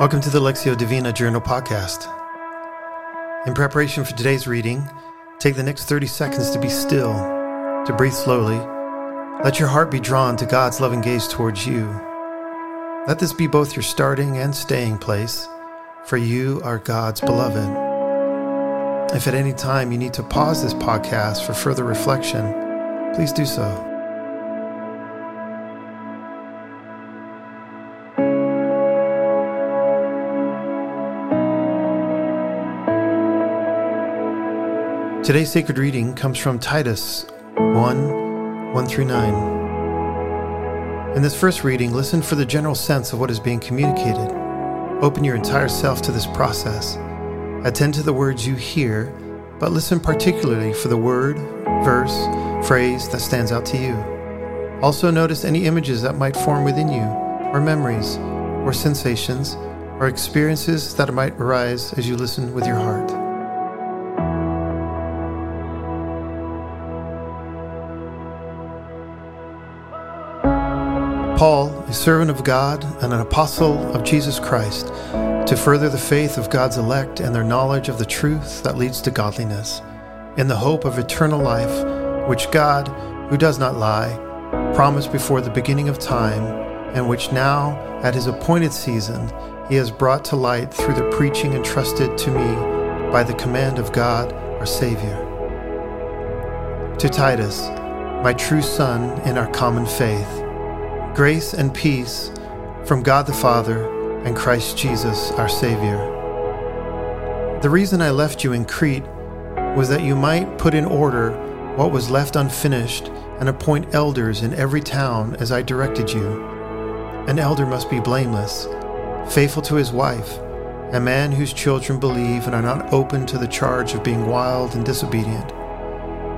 Welcome to the Lectio Divina Journal Podcast. In preparation for today's reading, take the next 30 seconds to be still, to breathe slowly. Let your heart be drawn to God's loving gaze towards you. Let this be both your starting and staying place, for you are God's beloved. If at any time you need to pause this podcast for further reflection, please do so. Today's sacred reading comes from Titus 1 1 through 9. In this first reading, listen for the general sense of what is being communicated. Open your entire self to this process. Attend to the words you hear, but listen particularly for the word, verse, phrase that stands out to you. Also, notice any images that might form within you, or memories, or sensations, or experiences that might arise as you listen with your heart. Paul, a servant of God and an apostle of Jesus Christ, to further the faith of God's elect and their knowledge of the truth that leads to godliness, in the hope of eternal life, which God, who does not lie, promised before the beginning of time, and which now, at his appointed season, he has brought to light through the preaching entrusted to me by the command of God our Savior. To Titus, my true son in our common faith, Grace and peace from God the Father and Christ Jesus our Savior. The reason I left you in Crete was that you might put in order what was left unfinished and appoint elders in every town as I directed you. An elder must be blameless, faithful to his wife, a man whose children believe and are not open to the charge of being wild and disobedient.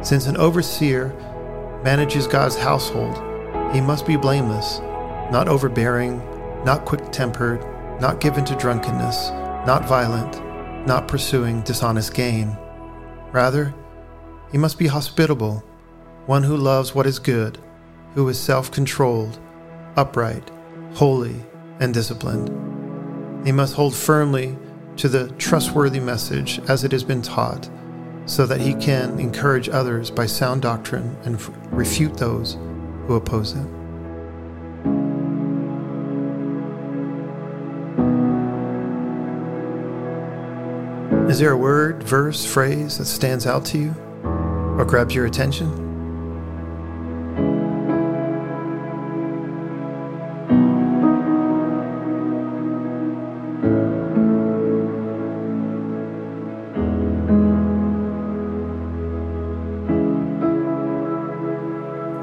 Since an overseer manages God's household, he must be blameless, not overbearing, not quick tempered, not given to drunkenness, not violent, not pursuing dishonest gain. Rather, he must be hospitable, one who loves what is good, who is self controlled, upright, holy, and disciplined. He must hold firmly to the trustworthy message as it has been taught, so that he can encourage others by sound doctrine and refute those who oppose it. Is there a word, verse, phrase that stands out to you or grabs your attention?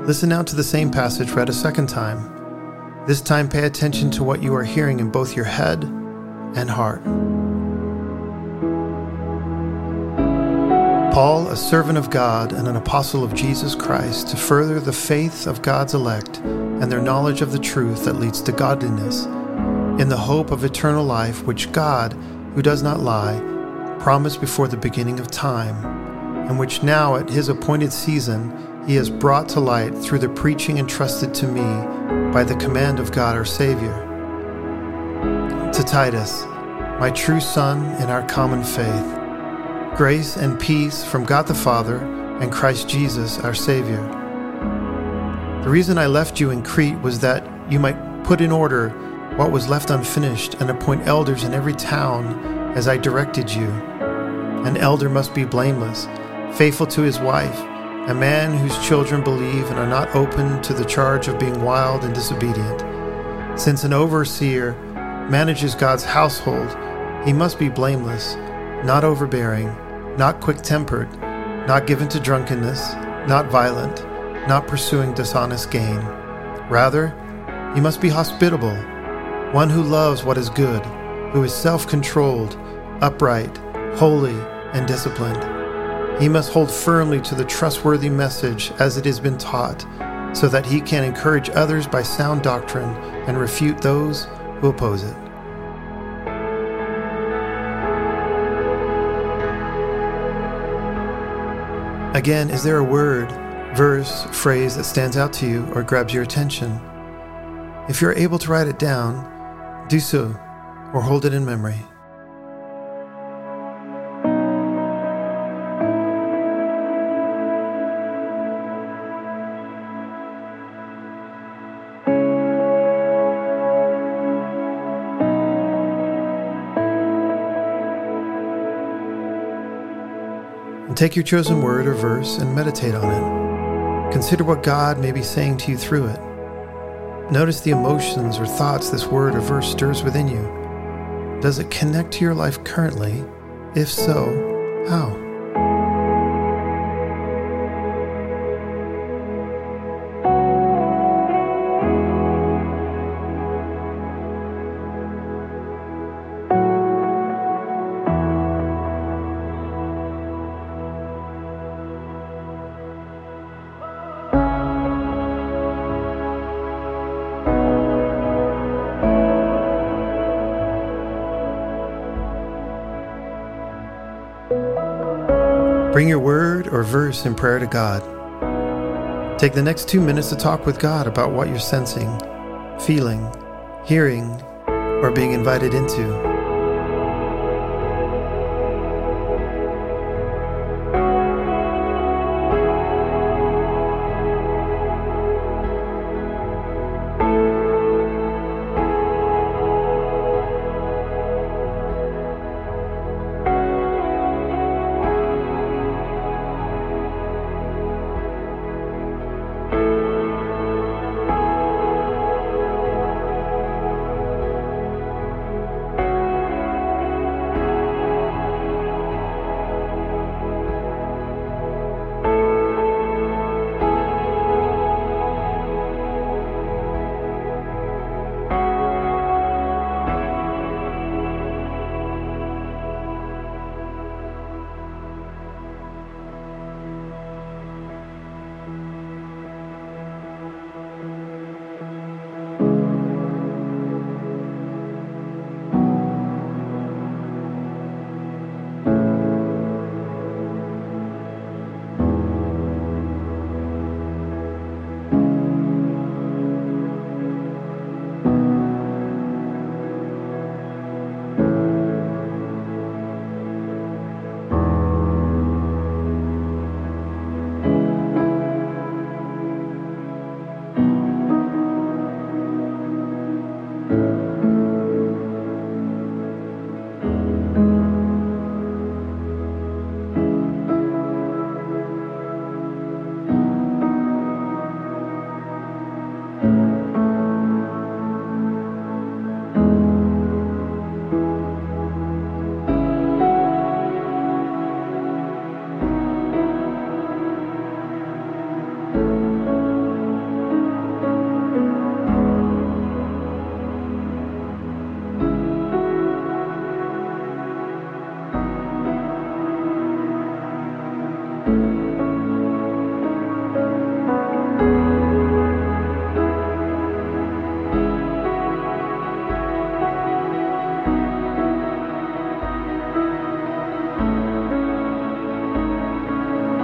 Listen now to the same passage read a second time. This time, pay attention to what you are hearing in both your head and heart. Paul, a servant of God and an apostle of Jesus Christ, to further the faith of God's elect and their knowledge of the truth that leads to godliness, in the hope of eternal life, which God, who does not lie, promised before the beginning of time, and which now, at his appointed season, he has brought to light through the preaching entrusted to me by the command of God our Savior. To Titus, my true son in our common faith, grace and peace from God the Father and Christ Jesus our Savior. The reason I left you in Crete was that you might put in order what was left unfinished and appoint elders in every town as I directed you. An elder must be blameless, faithful to his wife a man whose children believe and are not open to the charge of being wild and disobedient. Since an overseer manages God's household, he must be blameless, not overbearing, not quick tempered, not given to drunkenness, not violent, not pursuing dishonest gain. Rather, he must be hospitable, one who loves what is good, who is self controlled, upright, holy, and disciplined. He must hold firmly to the trustworthy message as it has been taught, so that he can encourage others by sound doctrine and refute those who oppose it. Again, is there a word, verse, phrase that stands out to you or grabs your attention? If you're able to write it down, do so or hold it in memory. Take your chosen word or verse and meditate on it. Consider what God may be saying to you through it. Notice the emotions or thoughts this word or verse stirs within you. Does it connect to your life currently? If so, how? Bring your word or verse in prayer to God. Take the next two minutes to talk with God about what you're sensing, feeling, hearing, or being invited into.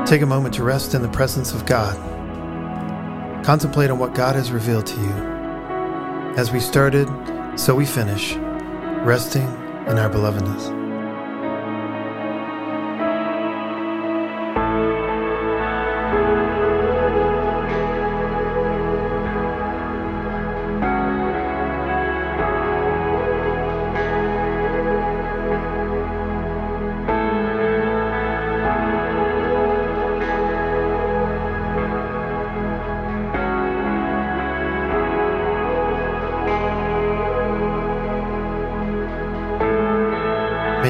Take a moment to rest in the presence of God. Contemplate on what God has revealed to you. As we started, so we finish, resting in our belovedness.